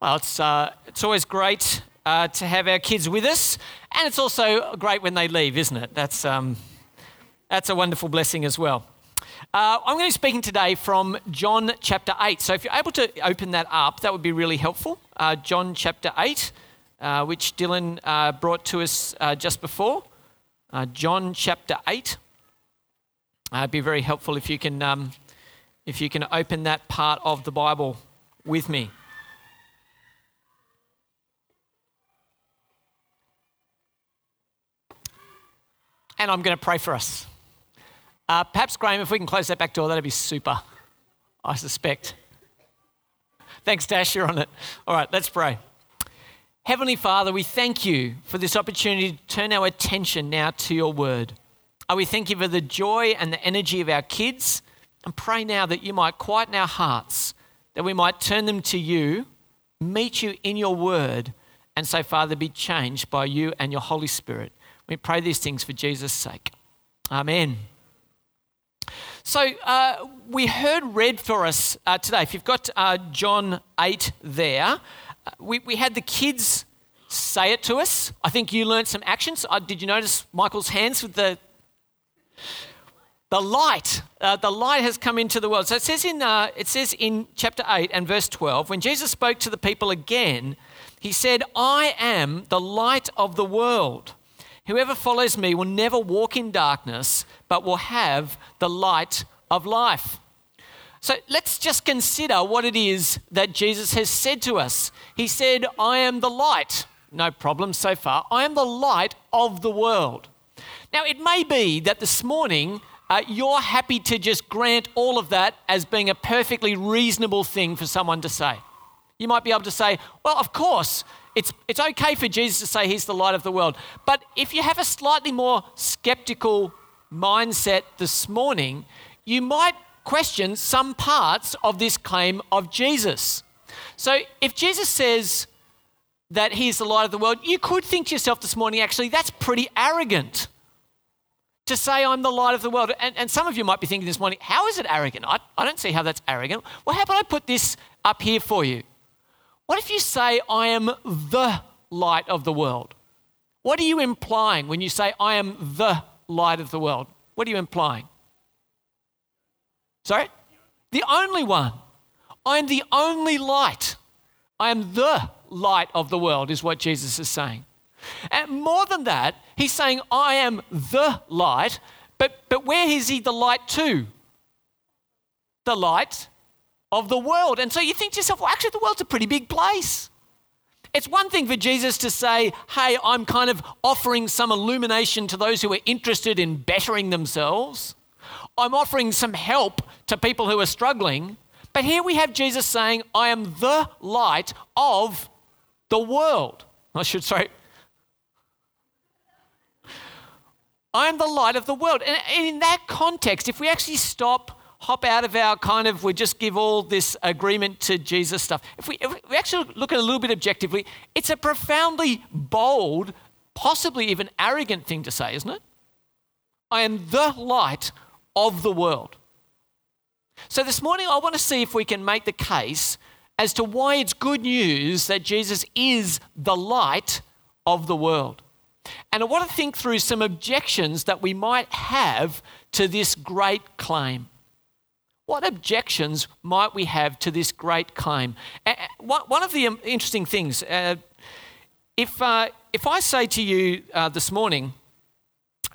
Well, it's, uh, it's always great uh, to have our kids with us, and it's also great when they leave, isn't it? That's, um, that's a wonderful blessing as well. Uh, I'm going to be speaking today from John chapter 8. So if you're able to open that up, that would be really helpful. Uh, John chapter 8, uh, which Dylan uh, brought to us just before. John chapter 8. it'd be very helpful if you, can, um, if you can open that part of the Bible with me. And I'm going to pray for us. Uh, perhaps, Graham, if we can close that back door, that'd be super, I suspect. Thanks, Dash, you're on it. All right, let's pray. Heavenly Father, we thank you for this opportunity to turn our attention now to your word. Uh, we thank you for the joy and the energy of our kids and pray now that you might quieten our hearts, that we might turn them to you, meet you in your word, and so, Father, be changed by you and your Holy Spirit. We pray these things for Jesus' sake. Amen. So, uh, we heard read for us uh, today. If you've got uh, John 8 there, uh, we, we had the kids say it to us. I think you learned some actions. Uh, did you notice Michael's hands with the. The light, uh, the light has come into the world. So it says in it says in chapter eight and verse twelve, when Jesus spoke to the people again, he said, "I am the light of the world." Whoever follows me will never walk in darkness, but will have the light of life. So let's just consider what it is that Jesus has said to us. He said, I am the light. No problem so far. I am the light of the world. Now, it may be that this morning uh, you're happy to just grant all of that as being a perfectly reasonable thing for someone to say. You might be able to say, well, of course, it's, it's okay for Jesus to say he's the light of the world. But if you have a slightly more skeptical mindset this morning, you might question some parts of this claim of Jesus. So if Jesus says that he is the light of the world, you could think to yourself this morning, actually, that's pretty arrogant to say I'm the light of the world. And, and some of you might be thinking this morning, how is it arrogant? I, I don't see how that's arrogant. Well, how about I put this up here for you? What if you say, I am the light of the world? What are you implying when you say, I am the light of the world? What are you implying? Sorry? The only one. I am the only light. I am the light of the world, is what Jesus is saying. And more than that, he's saying, I am the light, but, but where is he the light to? The light of the world. And so you think to yourself, well, actually, the world's a pretty big place. It's one thing for Jesus to say, hey, I'm kind of offering some illumination to those who are interested in bettering themselves. I'm offering some help to people who are struggling. But here we have Jesus saying, I am the light of the world. I should say, I am the light of the world. And in that context, if we actually stop hop out of our kind of, we just give all this agreement to Jesus stuff. If we, if we actually look at it a little bit objectively, it's a profoundly bold, possibly even arrogant thing to say, isn't it? I am the light of the world. So this morning, I want to see if we can make the case as to why it's good news that Jesus is the light of the world. And I want to think through some objections that we might have to this great claim. What objections might we have to this great claim? One of the um, interesting things, uh, if, uh, if I say to you uh, this morning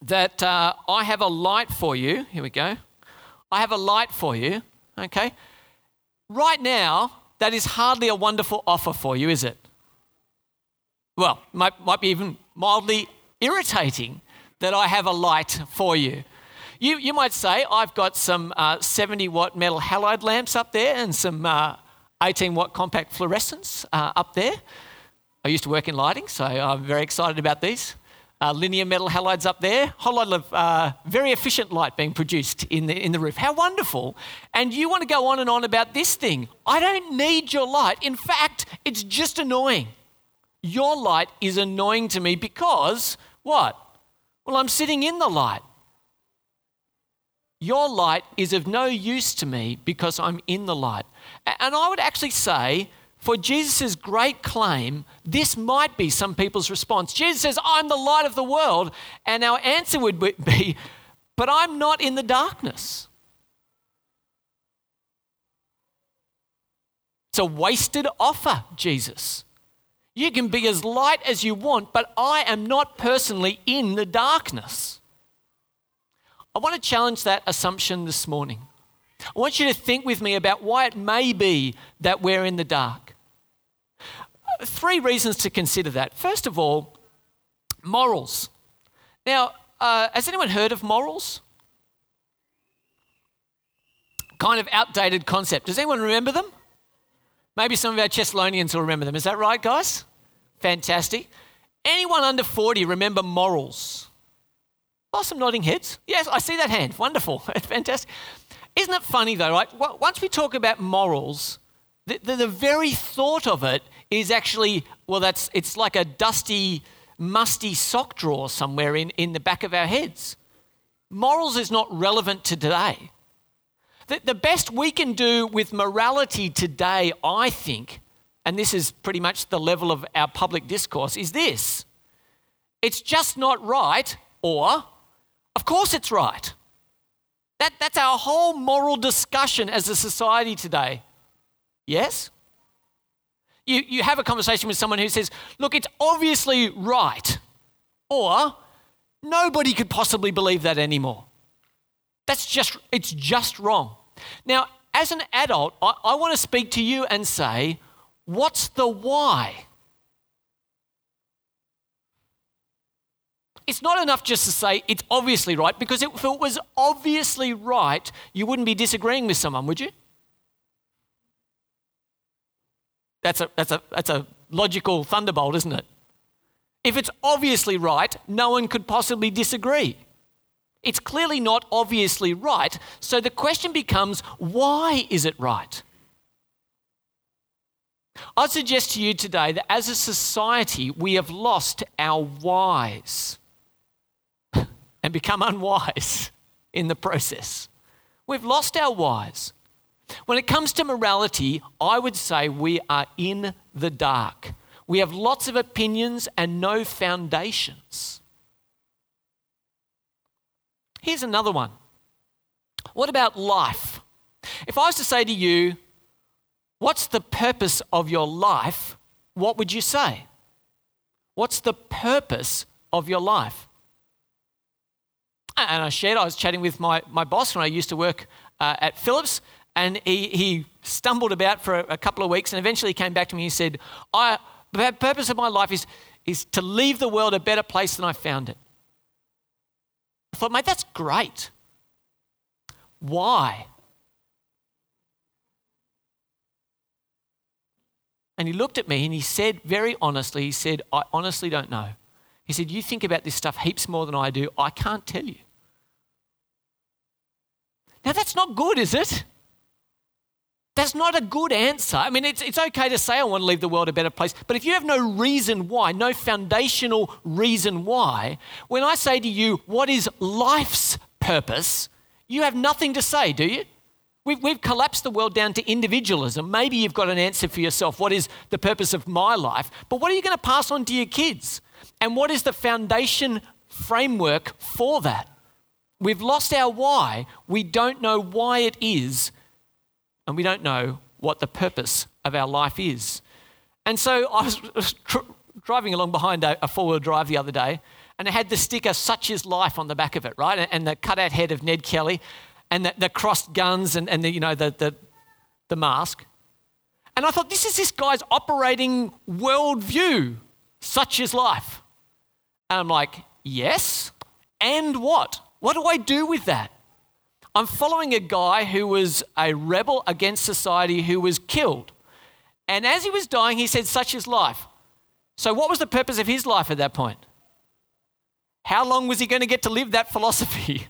that uh, I have a light for you, here we go, I have a light for you, okay, right now, that is hardly a wonderful offer for you, is it? Well, might, might be even mildly irritating that I have a light for you. You, you might say, I've got some uh, 70 watt metal halide lamps up there and some uh, 18 watt compact fluorescents uh, up there. I used to work in lighting, so I'm very excited about these. Uh, linear metal halides up there, a whole lot of uh, very efficient light being produced in the, in the roof. How wonderful. And you want to go on and on about this thing. I don't need your light. In fact, it's just annoying. Your light is annoying to me because what? Well, I'm sitting in the light. Your light is of no use to me because I'm in the light. And I would actually say, for Jesus' great claim, this might be some people's response. Jesus says, I'm the light of the world. And our answer would be, But I'm not in the darkness. It's a wasted offer, Jesus. You can be as light as you want, but I am not personally in the darkness. I want to challenge that assumption this morning. I want you to think with me about why it may be that we're in the dark. Three reasons to consider that. First of all, morals. Now, uh, has anyone heard of morals? Kind of outdated concept. Does anyone remember them? Maybe some of our Chesalonians will remember them. Is that right, guys? Fantastic. Anyone under 40 remember morals? Oh, some nodding heads. Yes, I see that hand. Wonderful. Fantastic. Isn't it funny though, right? Once we talk about morals, the, the, the, very thought of it is actually, well, that's it's like a dusty, musty sock drawer somewhere in, in the back of our heads. Morals is not relevant to today. The, the best we can do with morality today, I think, and this is pretty much the level of our public discourse, is this it's just not right, or of course it's right. That, that's our whole moral discussion as a society today. Yes? You, you have a conversation with someone who says, look, it's obviously right, or nobody could possibly believe that anymore. That's just, it's just wrong. Now, as an adult, I, I want to speak to you and say, what's the why? It's not enough just to say it's obviously right, because if it was obviously right, you wouldn't be disagreeing with someone, would you? That's a, that's a, that's a logical thunderbolt, isn't it? If it's obviously right, no one could possibly disagree. It's clearly not obviously right. So the question becomes why is it right? I suggest to you today that as a society, we have lost our whys and become unwise in the process. We've lost our wise. When it comes to morality, I would say we are in the dark. We have lots of opinions and no foundations. Here's another one. What about life? If I was to say to you, What's the purpose of your life? What would you say? What's the purpose of your life? And I shared, I was chatting with my, my boss when I used to work uh, at Philips, and he, he stumbled about for a, a, couple of weeks and eventually came back to me and said, I, The purpose of my life is, is to leave the world a better place than I found it. I thought, mate, that's great. Why? And he looked at me and he said, very honestly, he said, I honestly don't know. He said, You think about this stuff heaps more than I do. I can't tell you. Now, that's not good, is it? That's not a good answer. I mean, it's, it's okay to say I want to leave the world a better place, but if you have no reason why, no foundational reason why, when I say to you, what is life's purpose, you have nothing to say, do you? We've, we've collapsed the world down to individualism. Maybe you've got an answer for yourself. What is the purpose of my life? But what are you going to pass on to your kids? And what is the foundation framework for that? We've lost our why. We don't know why it is and we don't know what the purpose of our life is. And so I was tr- driving along behind a, a four wheel drive the other day, and it had the sticker "Such is Life" on the back of it, right? And, and the cutout head of Ned Kelly, and the, the crossed guns, and, and the, you know the, the the mask. And I thought, this is this guy's operating worldview. Such is life. And I'm like, yes. And what? What do I do with that? I'm following a guy who was a rebel against society who was killed. And as he was dying, he said, Such is life. So, what was the purpose of his life at that point? How long was he going to get to live that philosophy?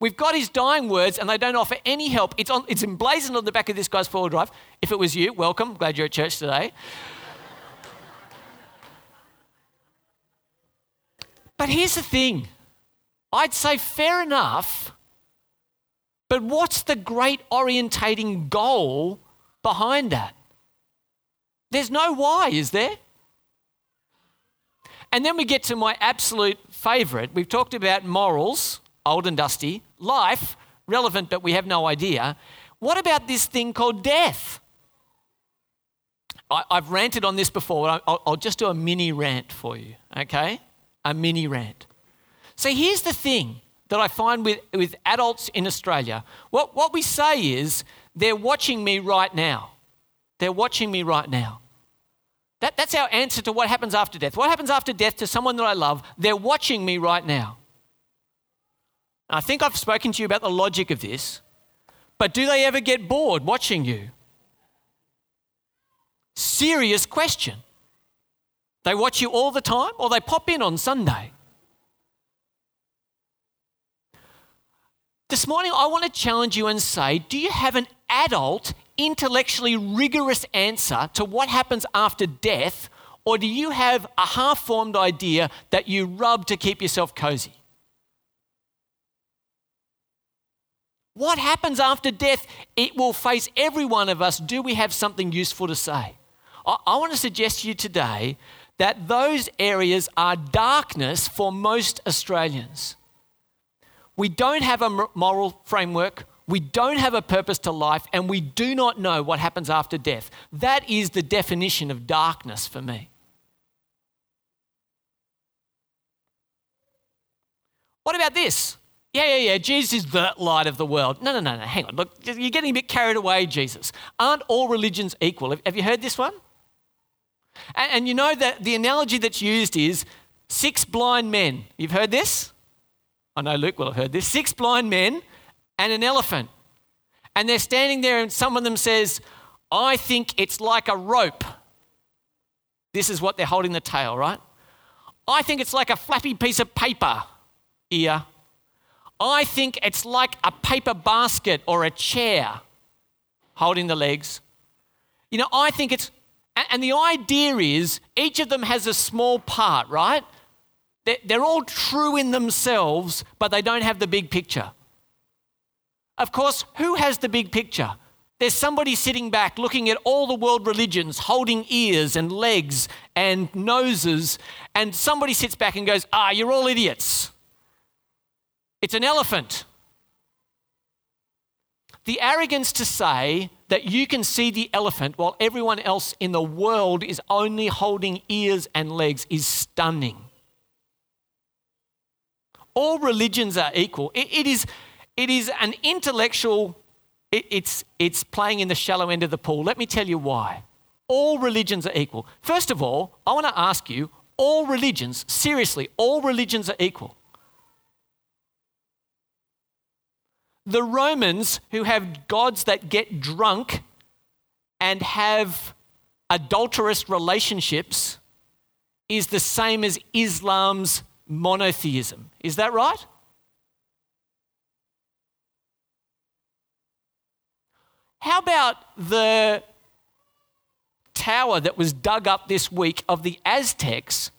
We've got his dying words and they don't offer any help. It's, on, it's emblazoned on the back of this guy's four drive. If it was you, welcome. Glad you're at church today. but here's the thing I'd say fair enough, but what's the great orientating goal behind that. There's no why, is there? And then we get to my absolute favourite. We've talked about morals, old and dusty, life, relevant, but we have no idea. What about this thing called death? I, have ranted on this before, I'll, I'll just do a mini rant for you, okay? A mini rant. So here's the thing that I find with, with adults in Australia. What, what we say is, they're watching me right now. They're watching me right now. That, that's our answer to what happens after death. What happens after death to someone that I love? They're watching me right now. I think I've spoken to you about the logic of this, but do they ever get bored watching you? Serious question. They watch you all the time or they pop in on Sunday? This morning, I want to challenge you and say do you have an adult, intellectually rigorous answer to what happens after death, or do you have a half formed idea that you rub to keep yourself cozy? What happens after death? It will face every one of us. Do we have something useful to say? I, I want to suggest to you today that those areas are darkness for most Australians. We don't have a moral framework, we don't have a purpose to life, and we do not know what happens after death. That is the definition of darkness for me. What about this? Yeah, yeah, yeah, Jesus is the light of the world. No, no, no, no, hang on. Look, you're getting a bit carried away, Jesus. Aren't all religions equal? Have you heard this one? And, you know that the analogy that's used is six blind men. You've heard this? I know Luke will have heard this. Six blind men and an elephant. And they're standing there, and some of them says, I think it's like a rope. This is what they're holding the tail, right? I think it's like a flappy piece of paper ear I think it's like a paper basket or a chair holding the legs. You know, I think it's, and the idea is each of them has a small part, right? They're all true in themselves, but they don't have the big picture. Of course, who has the big picture? There's somebody sitting back looking at all the world religions, holding ears and legs and noses, and somebody sits back and goes, Ah, you're all idiots. It's an elephant. The arrogance to say that you can see the elephant while everyone else in the world is only holding ears and legs is stunning. All religions are equal. it, it is, it is an intellectual, it, it's, it's playing in the shallow end of the pool. Let me tell you why. All religions are equal. First of all, I want to ask you all religions, seriously, all religions are equal. the Romans who have gods that get drunk and have adulterous relationships is the same as Islam's monotheism. Is that right? How about the tower that was dug up this week of the Aztecs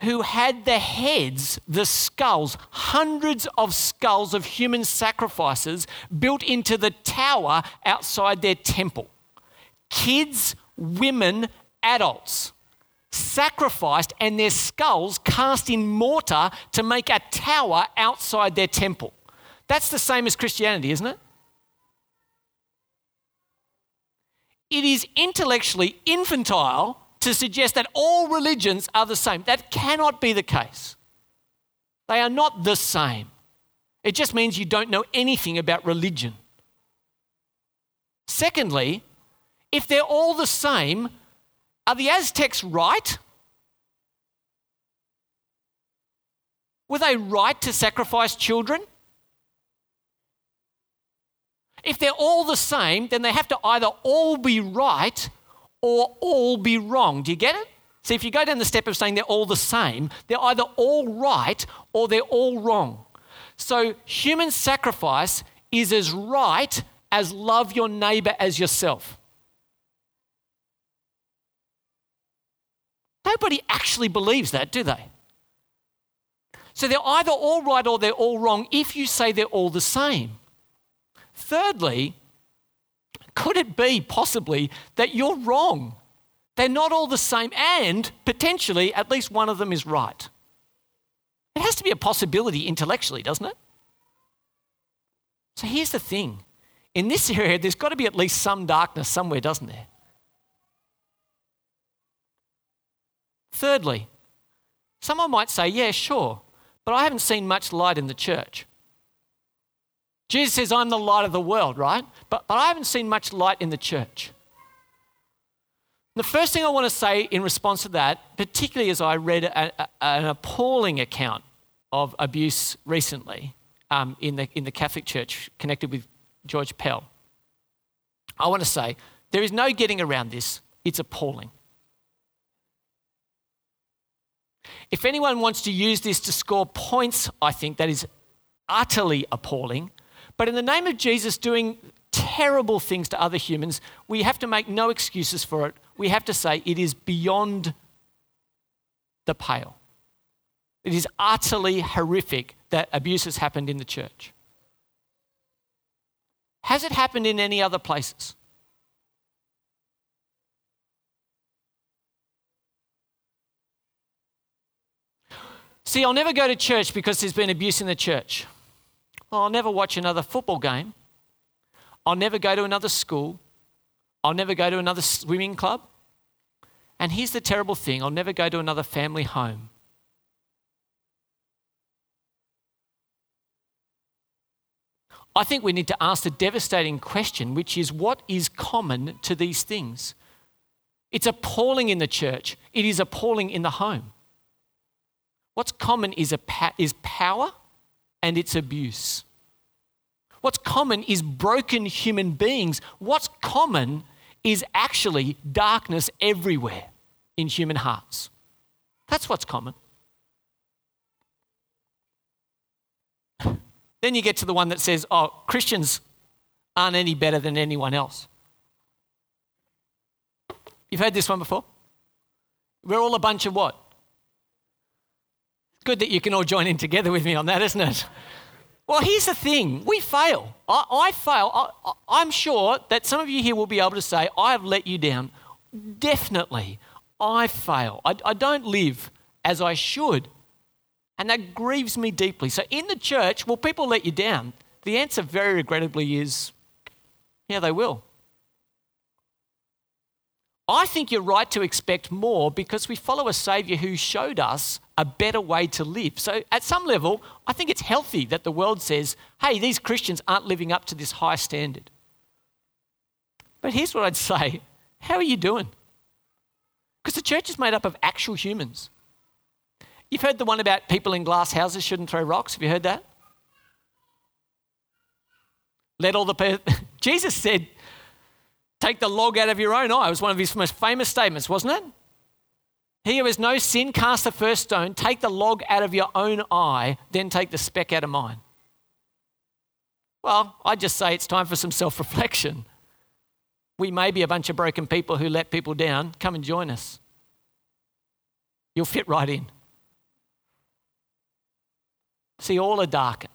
who had the heads, the skulls, hundreds of skulls of human sacrifices built into the tower outside their temple. Kids, women, adults sacrificed and their skulls cast in mortar to make a tower outside their temple. That's the same as Christianity, isn't it? It is intellectually infantile to suggest that all religions are the same. That cannot be the case. They are not the same. It just means you don't know anything about religion. Secondly, if they're all the same, are the Aztecs right? Were they right to sacrifice children? If they're all the same, then they have to either all be right or all be wrong. Do you get it? See, if you go down the step of saying they're all the same, they're either all right or they're all wrong. So human sacrifice is as right as love your neighbor as yourself. Nobody actually believes that, do they? So they're either all right or they're all wrong if you say they're all the same. Thirdly, Could it be possibly that you're wrong? They're not all the same, and potentially at least one of them is right. It has to be a possibility intellectually, doesn't it? So here's the thing in this area, there's got to be at least some darkness somewhere, doesn't there? Thirdly, someone might say, yeah, sure, but I haven't seen much light in the church. Jesus says, I'm the light of the world, right? But, but I haven't seen much light in the church. The first thing I want to say in response to that, particularly as I read a, a, an appalling account of abuse recently um, in, the, in the Catholic Church connected with George Pell, I want to say there is no getting around this. It's appalling. If anyone wants to use this to score points, I think that is utterly appalling. But in the name of Jesus doing terrible things to other humans, we have to make no excuses for it. We have to say it is beyond the pale. It is utterly horrific that abuse has happened in the church. Has it happened in any other places? See, I'll never go to church because there's been abuse in the church. I'll never watch another football game I'll never go to another school. I'll never go to another swimming club. And here's the terrible thing I'll never go to another family home. I think we need to ask the devastating question, which is what is common to these things? It's appalling in the church, it is appalling in the home. What's common is, a pa- is power and its abuse. What's common is broken human beings. What's common is actually darkness everywhere in human hearts. That's what's common. Then you get to the one that says, oh, Christians aren't any better than anyone else. You've heard this one before? We're all a bunch of what? Good that you can all join in together with me on that, isn't it? Well, here's the thing we fail. I, I fail. I, am sure that some of you here will be able to say, I have let you down. Definitely, I fail. I, I don't live as I should. And that grieves me deeply. So, in the church, will people let you down? The answer, very regrettably, is yeah, they will. I think you're right to expect more because we follow a Saviour who showed us a better way to live. So, at some level, I think it's healthy that the world says, hey, these Christians aren't living up to this high standard. But here's what I'd say how are you doing? Because the church is made up of actual humans. You've heard the one about people in glass houses shouldn't throw rocks. Have you heard that? Let all the Jesus said, "Take the log out of your own eye." It was one of his most famous statements, wasn't it? He who has no sin, cast the first stone. Take the log out of your own eye, then take the speck out of mine. Well, I just say it's time for some self reflection. We may be a bunch of broken people who let people down. Come and join us. You'll fit right in. See, all are darkened.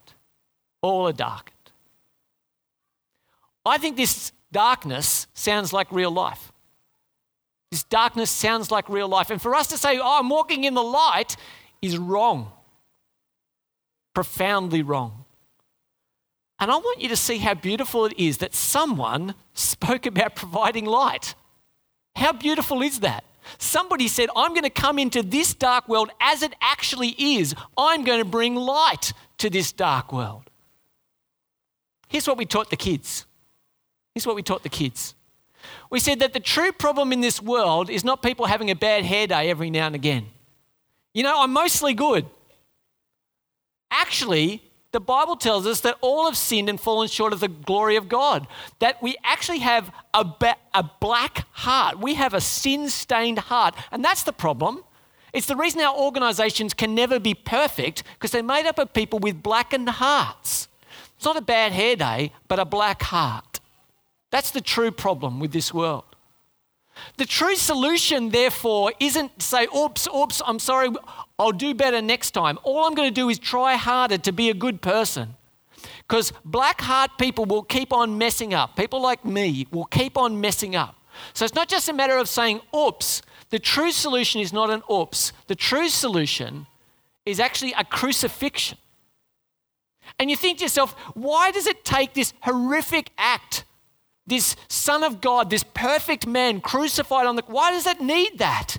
All are darkened. I think this darkness sounds like real life. This darkness sounds like real life. And for us to say, oh, I'm walking in the light, is wrong. Profoundly wrong. And I want you to see how beautiful it is that someone spoke about providing light. How beautiful is that? Somebody said, I'm going to come into this dark world as it actually is. I'm going to bring light to this dark world. Here's what we taught the kids. Here's what we taught the kids. We said that the true problem in this world is not people having a bad hair day every now and again. You know, I'm mostly good. Actually, the Bible tells us that all have sinned and fallen short of the glory of God. That we actually have a, ba- a black heart. We have a sin stained heart. And that's the problem. It's the reason our organizations can never be perfect because they're made up of people with blackened hearts. It's not a bad hair day, but a black heart. That's the true problem with this world. The true solution, therefore, isn't to say, oops, oops, I'm sorry, I'll do better next time. All I'm going to do is try harder to be a good person. Because black heart people will keep on messing up. People like me will keep on messing up. So it's not just a matter of saying, oops. The true solution is not an oops. The true solution is actually a crucifixion. And you think to yourself, why does it take this horrific act, this Son of God, this perfect man crucified on the why does it need that?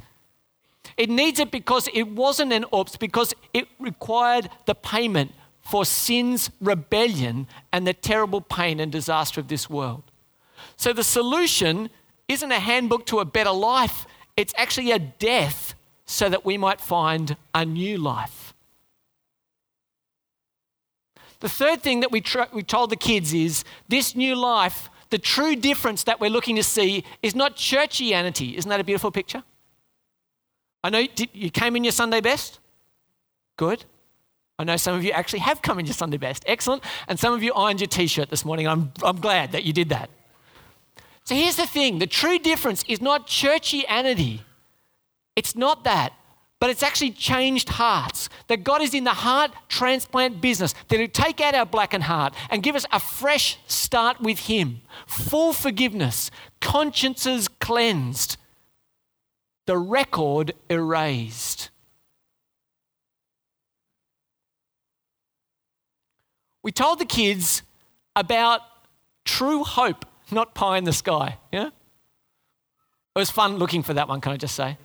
It needs it because it wasn't an oops, because it required the payment for sin's rebellion and the terrible pain and disaster of this world. So the solution isn't a handbook to a better life, it's actually a death so that we might find a new life. The third thing that we, tr- we told the kids is this new life, the true difference that we're looking to see is not churchianity. Isn't that a beautiful picture? I know you came in your Sunday best. Good. I know some of you actually have come in your Sunday best. Excellent. And some of you ironed your t shirt this morning. I'm, I'm glad that you did that. So here's the thing the true difference is not churchianity, it's not that but it's actually changed hearts. That God is in the heart transplant business, that He'll take out our blackened heart and give us a fresh start with Him, full forgiveness, consciences cleansed, the record erased. We told the kids about true hope, not pie in the sky. Yeah? It was fun looking for that one, can I just say?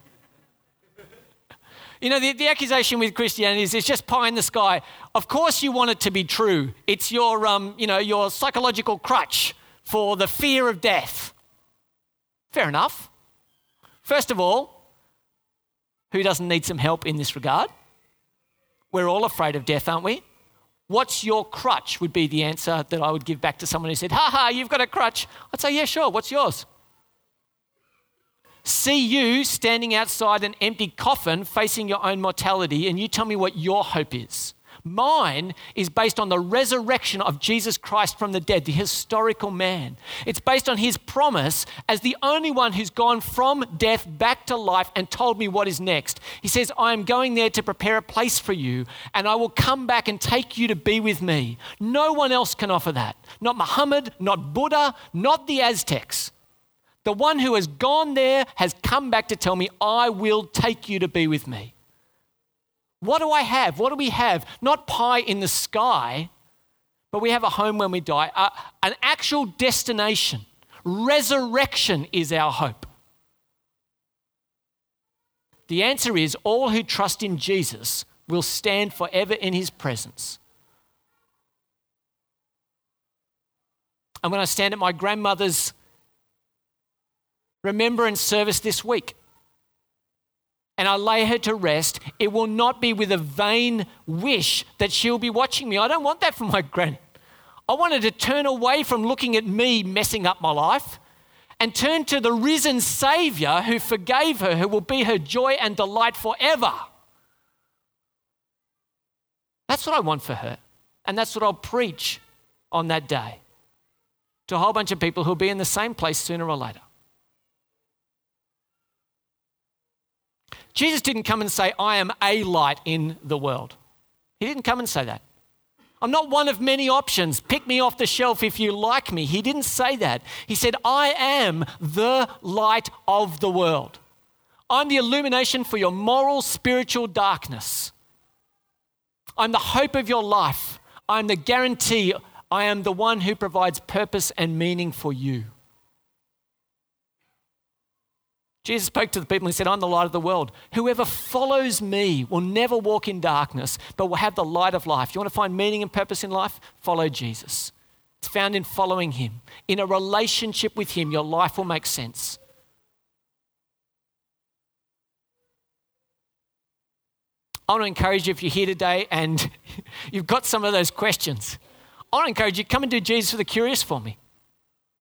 You know, the, the accusation with Christianity is it's just pie in the sky. Of course, you want it to be true. It's your, um, you know, your psychological crutch for the fear of death. Fair enough. First of all, who doesn't need some help in this regard? We're all afraid of death, aren't we? What's your crutch? Would be the answer that I would give back to someone who said, Ha ha, you've got a crutch. I'd say, Yeah, sure. What's yours? See you standing outside an empty coffin facing your own mortality, and you tell me what your hope is. Mine is based on the resurrection of Jesus Christ from the dead, the historical man. It's based on his promise as the only one who's gone from death back to life and told me what is next. He says, I am going there to prepare a place for you, and I will come back and take you to be with me. No one else can offer that. Not Muhammad, not Buddha, not the Aztecs. The one who has gone there has come back to tell me, I will take you to be with me. What do I have? What do we have? Not pie in the sky, but we have a home when we die, uh, an actual destination. Resurrection is our hope. The answer is all who trust in Jesus will stand forever in his presence. And when I stand at my grandmother's remembrance service this week. And I lay her to rest. It will not be with a vain wish that she'll be watching me. I don't want that for my granny. I wanted to turn away from looking at me messing up my life and turn to the risen Savior who forgave her, who will be her joy and delight forever. That's what I want for her. And that's what I'll preach on that day to a whole bunch of people who'll be in the same place sooner or later. Jesus didn't come and say, I am a light in the world. He didn't come and say that. I'm not one of many options. Pick me off the shelf if you like me. He didn't say that. He said, I am the light of the world. I'm the illumination for your moral, spiritual darkness. I'm the hope of your life. I'm the guarantee. I am the one who provides purpose and meaning for you. Jesus spoke to the people and he said, I'm the light of the world. Whoever follows me will never walk in darkness, but will have the light of life. You want to find meaning and purpose in life? Follow Jesus. It's found in following him. In a relationship with him, your life will make sense. I want to encourage you if you're here today and you've got some of those questions. I want to encourage you, come and do Jesus for the Curious for me.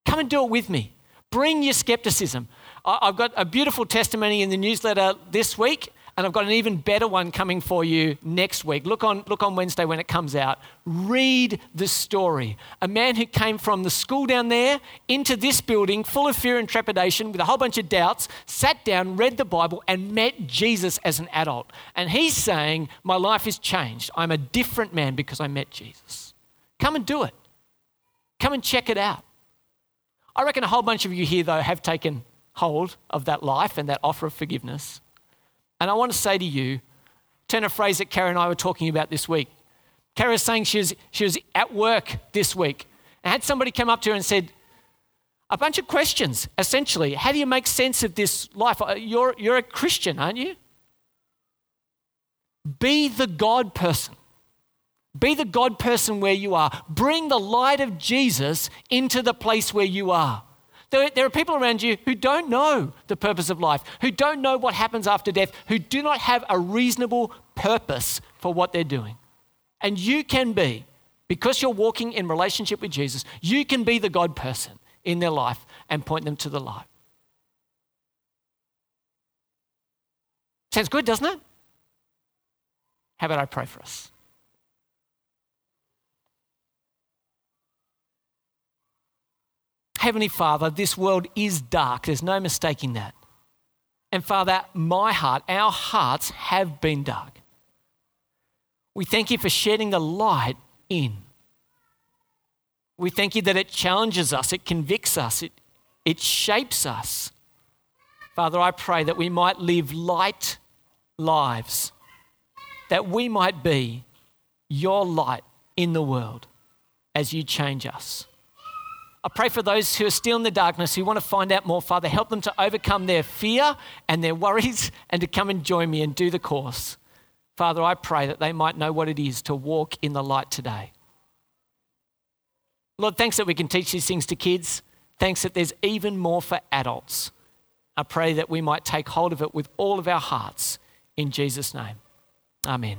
Come and do it with me. Bring your skepticism. I've got a beautiful testimony in the newsletter this week, and I've got an even better one coming for you next week. Look on, look on Wednesday when it comes out. Read the story. A man who came from the school down there into this building full of fear and trepidation with a whole bunch of doubts, sat down, read the Bible, and met Jesus as an adult. And he's saying, My life is changed. I'm a different man because I met Jesus. Come and do it. Come and check it out. I reckon a whole bunch of you here, though, have taken hold of that life and that offer of forgiveness. And I want to say to you, turn a phrase that Kara and I were talking about this week. Kara was saying she was, she was at work this week and had somebody come up to her and said, a bunch of questions, essentially. How do you make sense of this life? Uh, you're, you're a Christian, aren't you? Be the God person. Be the God person where you are. Bring the light of Jesus into the place where you are. There, there, are people around you who don't know the purpose of life, who don't know what happens after death, who do not have a reasonable purpose for what they're doing. And you can be, because you're walking in relationship with Jesus, you can be the God person in their life and point them to the light. Sounds good, doesn't it? How about I pray for us? Heavenly Father, this world is dark. There's no mistaking that. And Father, my heart, our hearts have been dark. We thank you for shedding the light in. We thank you that it challenges us, it convicts us, it, it shapes us. Father, I pray that we might live light lives, that we might be your light in the world as you change us. I pray for those who are still in the darkness, who want to find out more, Father. Help them to overcome their fear and their worries and to come and join me and do the course. Father, I pray that they might know what it is to walk in the light today. Lord, thanks that we can teach these things to kids. Thanks that there's even more for adults. I pray that we might take hold of it with all of our hearts in Jesus' name. Amen.